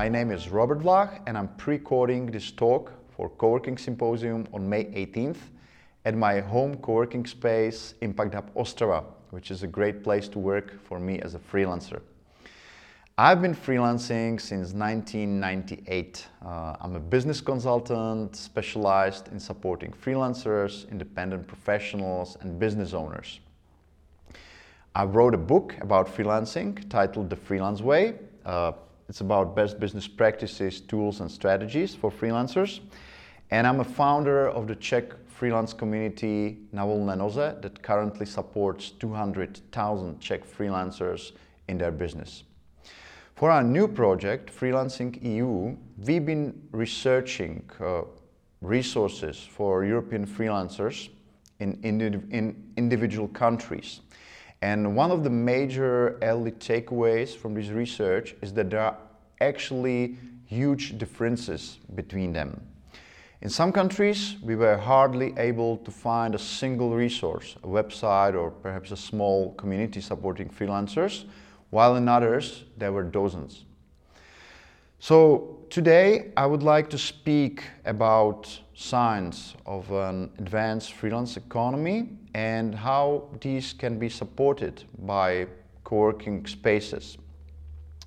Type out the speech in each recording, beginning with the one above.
My name is Robert Vlach and I'm pre-recording this talk for Co-working Symposium on May 18th at my home co-working space Impact Hub Ostrava, which is a great place to work for me as a freelancer. I've been freelancing since 1998. Uh, I'm a business consultant specialized in supporting freelancers, independent professionals, and business owners. I wrote a book about freelancing titled The Freelance Way. Uh, it's about best business practices, tools, and strategies for freelancers. And I'm a founder of the Czech freelance community Na volné noze that currently supports 200,000 Czech freelancers in their business. For our new project, Freelancing EU, we've been researching uh, resources for European freelancers in, in individual countries. And one of the major early takeaways from this research is that there are actually huge differences between them. In some countries, we were hardly able to find a single resource, a website or perhaps a small community supporting freelancers, while in others, there were dozens. So today, I would like to speak about signs of an advanced freelance economy and how these can be supported by co-working spaces.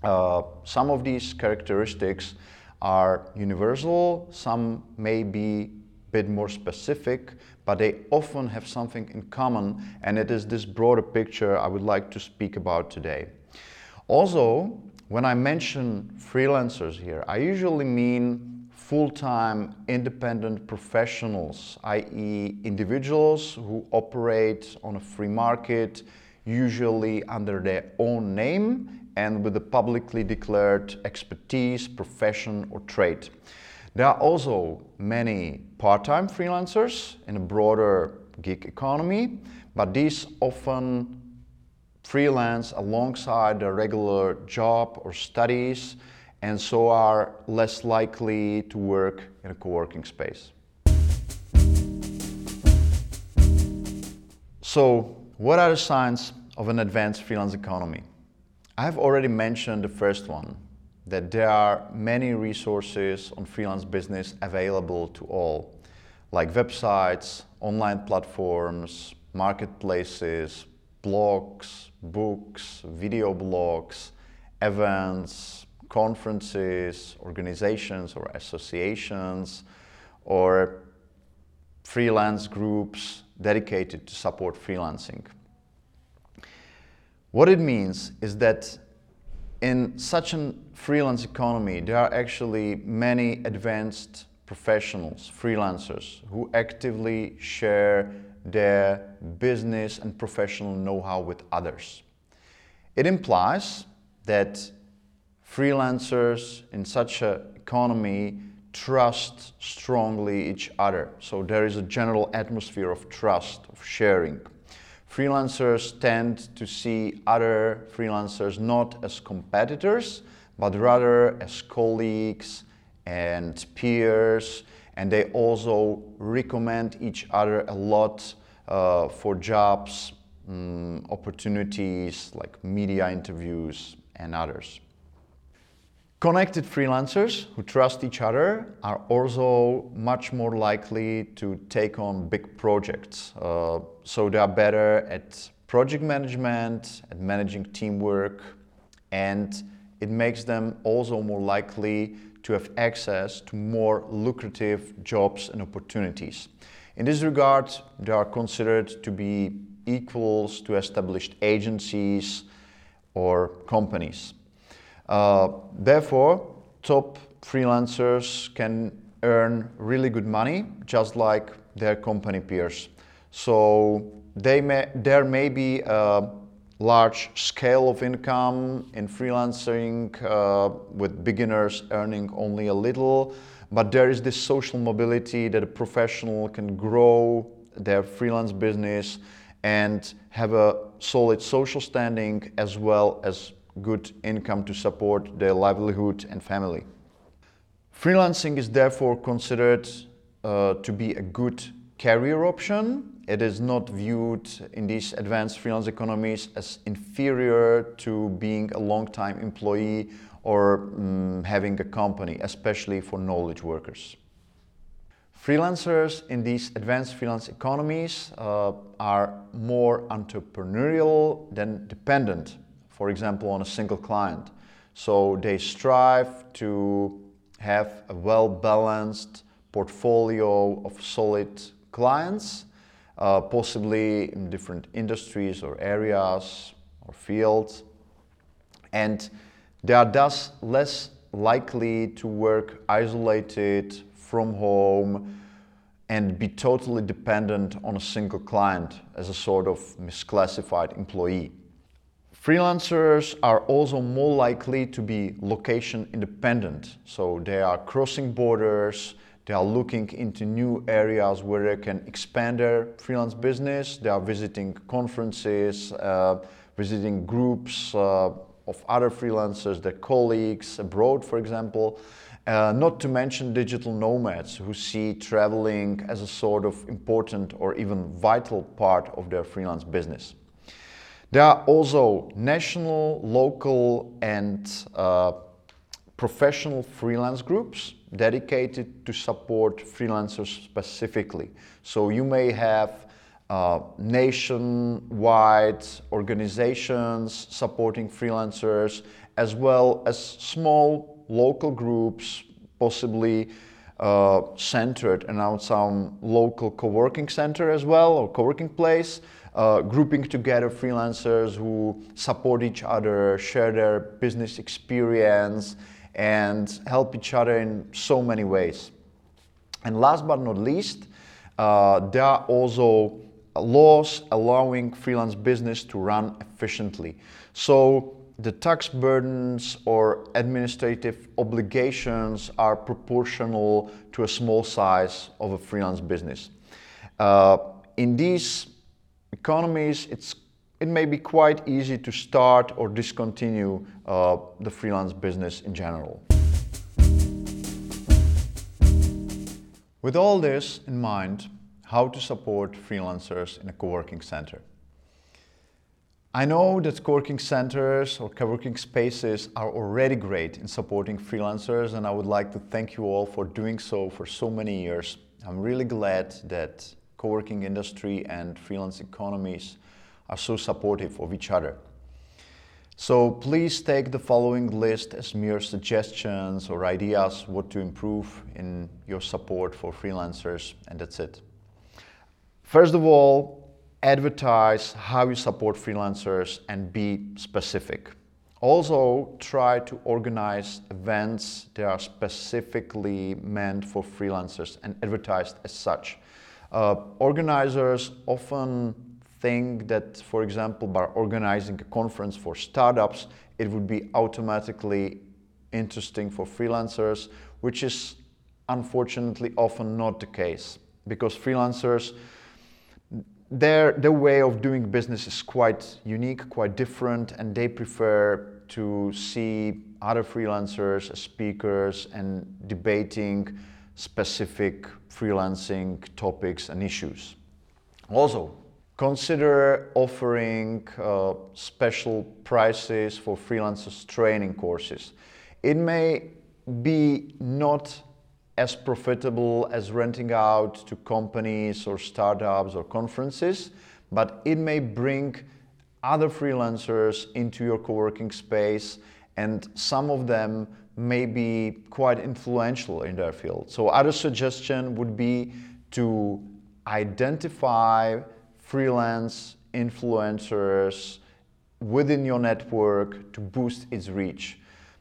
Uh, some of these characteristics are universal, some may be a bit more specific, but they often have something in common, and it is this broader picture I would like to speak about today. Also, when I mention freelancers here, I usually mean full-time independent professionals, i.e. individuals who operate on a free market, usually under their own name and with a publicly declared expertise, profession or trade. There are also many part-time freelancers in a broader gig economy, but these often freelance alongside their regular job or studies and so are less likely to work in a co-working space. So, what are the signs of an advanced freelance economy? I've already mentioned the first one, that there are many resources on freelance business available to all, like websites, online platforms, marketplaces, blogs, books, video blogs, events, conferences, organizations or associations, or freelance groups dedicated to support freelancing. What it means is that in such a freelance economy, there are actually many advanced professionals, freelancers, who actively share their business and professional know-how with others. It implies that freelancers in such an economy trust strongly each other. So there is a general atmosphere of trust, of sharing freelancers tend to see other freelancers not as competitors, but rather as colleagues and peers, and they also recommend each other a lot uh, for jobs, um, opportunities like media interviews and others. Connected freelancers who trust each other are also much more likely to take on big projects. Uh, so they are better at project management, at managing teamwork, and it makes them also more likely to have access to more lucrative jobs and opportunities. In this regard, they are considered to be equals to established agencies or companies. Uh, therefore, top freelancers can earn really good money, just like their company peers. So they may, there may be a large scale of income in freelancing uh, with beginners earning only a little, but there is this social mobility that a professional can grow their freelance business and have a solid social standing as well as good income to support their livelihood and family. Freelancing is therefore considered uh, to be a good career option. It is not viewed in these advanced freelance economies as inferior to being a long-time employee or um, having a company, especially for knowledge workers. Freelancers in these advanced freelance economies uh, are more entrepreneurial than dependent, for example, on a single client. So they strive to have a well balanced portfolio of solid clients, uh, possibly in different industries or areas or fields. And they are thus less likely to work isolated from home and be totally dependent on a single client as a sort of misclassified employee. Freelancers are also more likely to be location independent, so they are crossing borders, they are looking into new areas where they can expand their freelance business, they are visiting conferences, uh, visiting groups uh, of other freelancers, their colleagues abroad, for example. Uh, not to mention digital nomads who see traveling as a sort of important or even vital part of their freelance business. There are also national, local, and uh, professional freelance groups dedicated to support freelancers specifically. So you may have uh, nationwide organizations supporting freelancers, as well as small local groups, possibly uh, centered around some local co-working center as well or co-working place uh, grouping together freelancers who support each other share their business experience and help each other in so many ways and last but not least uh, there are also laws allowing freelance business to run efficiently so the tax burdens or administrative obligations are proportional to a small size of a freelance business. Uh, in these economies, it's, it may be quite easy to start or discontinue uh, the freelance business in general. With all this in mind, how to support freelancers in a co-working center. I know that co-working centers or co-working spaces are already great in supporting freelancers and I would like to thank you all for doing so for so many years. I'm really glad that co-working industry and freelance economies are so supportive of each other. So please take the following list as mere suggestions or ideas what to improve in your support for freelancers and that's it. First of all, advertise how you support freelancers and be specific. Also, try to organize events that are specifically meant for freelancers and advertised as such. Uh, organizers often think that, for example, by organizing a conference for startups, it would be automatically interesting for freelancers, which is unfortunately often not the case because freelancers their, their way of doing business is quite unique, quite different, and they prefer to see other freelancers as speakers and debating specific freelancing topics and issues. Also, consider offering uh, special prices for freelancers training courses. It may be not as profitable as renting out to companies or startups or conferences, but it may bring other freelancers into your co-working space and some of them may be quite influential in their field. So other suggestion would be to identify freelance influencers within your network to boost its reach.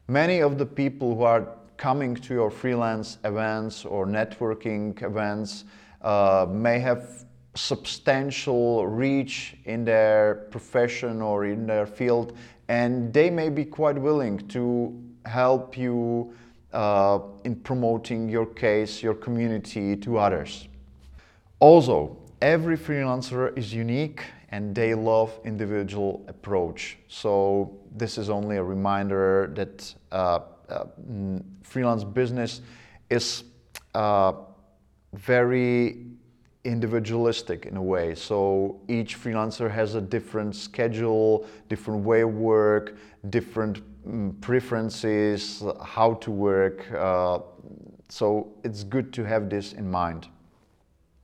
Many of the people who are coming to your freelance events or networking events uh, may have substantial reach in their profession or in their field and they may be quite willing to help you uh, in promoting your case, your community to others. Also, every freelancer is unique and they love individual approach. So this is only a reminder that uh, uh, freelance business is uh, very individualistic in a way. So each freelancer has a different schedule, different way of work, different mm, preferences, how to work. Uh, so it's good to have this in mind.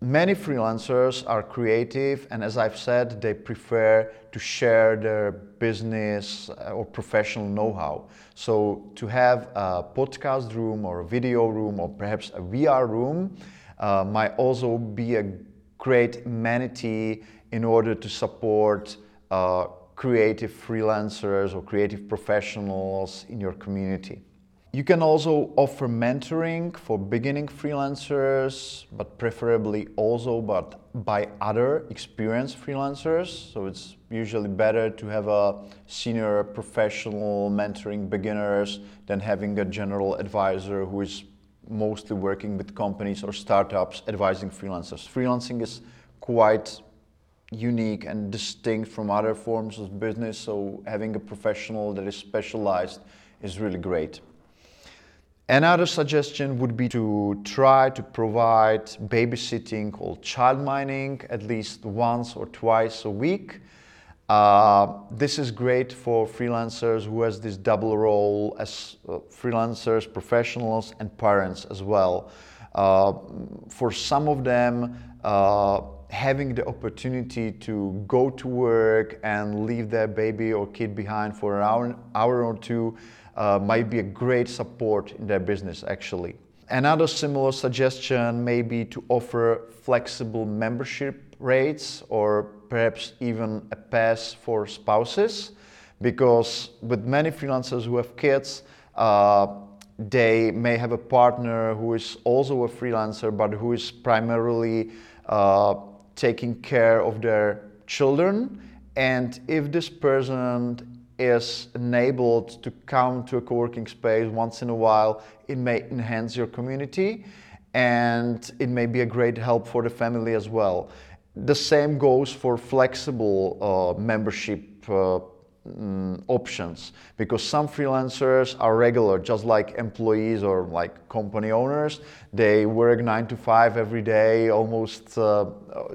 Many freelancers are creative, and as I've said, they prefer to share their business uh, or professional know how. So, to have a podcast room or a video room or perhaps a VR room uh, might also be a great amenity in order to support uh, creative freelancers or creative professionals in your community. You can also offer mentoring for beginning freelancers, but preferably also but by other experienced freelancers. So it's usually better to have a senior professional mentoring beginners than having a general advisor who is mostly working with companies or startups advising freelancers. Freelancing is quite unique and distinct from other forms of business, so having a professional that is specialized is really great. Another suggestion would be to try to provide babysitting called child mining at least once or twice a week. Uh, this is great for freelancers who has this double role as uh, freelancers, professionals, and parents as well. Uh, for some of them, uh, having the opportunity to go to work and leave their baby or kid behind for an hour, hour or two uh, might be a great support in their business actually. Another similar suggestion may be to offer flexible membership rates or perhaps even a pass for spouses because with many freelancers who have kids, uh, they may have a partner who is also a freelancer but who is primarily uh, taking care of their children. And if this person is enabled to come to a co-working space once in a while, it may enhance your community and it may be a great help for the family as well. The same goes for flexible uh, membership uh, mm, options because some freelancers are regular, just like employees or like company owners. They work nine to five every day, almost uh,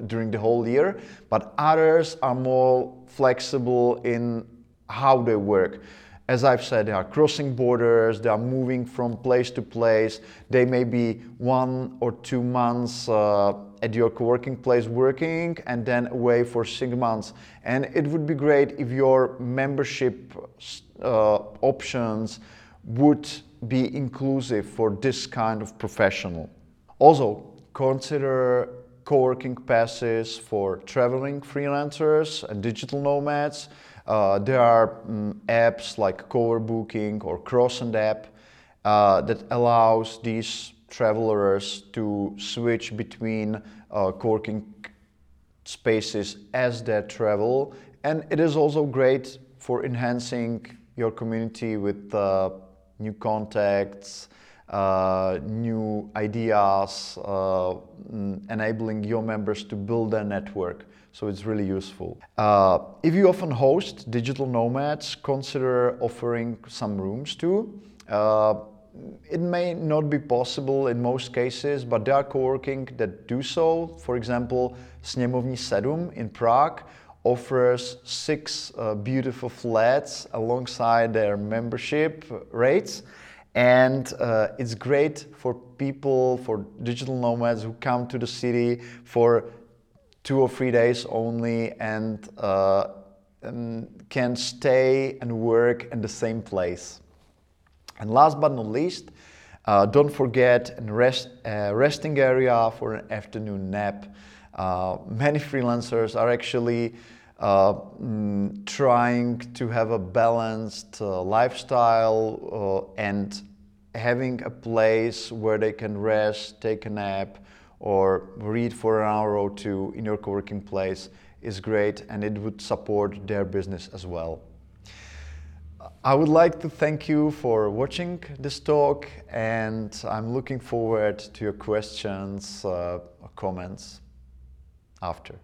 during the whole year. But others are more flexible in how they work. As I've said, they are crossing borders, they are moving from place to place. They may be one or two months uh, at your co-working place working and then away for six months. And it would be great if your membership uh, options would be inclusive for this kind of professional. Also, consider co-working passes for traveling freelancers and digital nomads. Uh, there are um, apps like Coverbooking or Croissant app uh, that allows these travelers to switch between uh, co-working spaces as they travel. And it is also great for enhancing your community with uh, new contacts, uh, new ideas, uh, enabling your members to build their network. So it's really useful. Uh, if you often host digital nomads, consider offering some rooms too. It may not be possible in most cases, but there are co-working that do so. For example, Sněmovní sedm in Prague offers six uh, beautiful flats alongside their membership rates. And uh, it's great for people, for digital nomads who come to the city for two or three days only and, uh, and can stay and work in the same place. And last but not least, uh, don't forget a rest, uh, resting area for an afternoon nap. Uh, many freelancers are actually uh, mm, trying to have a balanced uh, lifestyle uh, and having a place where they can rest, take a nap, or read for an hour or two in your co-working place is great and it would support their business as well. I would like to thank you for watching this talk and I'm looking forward to your questions uh, or comments after.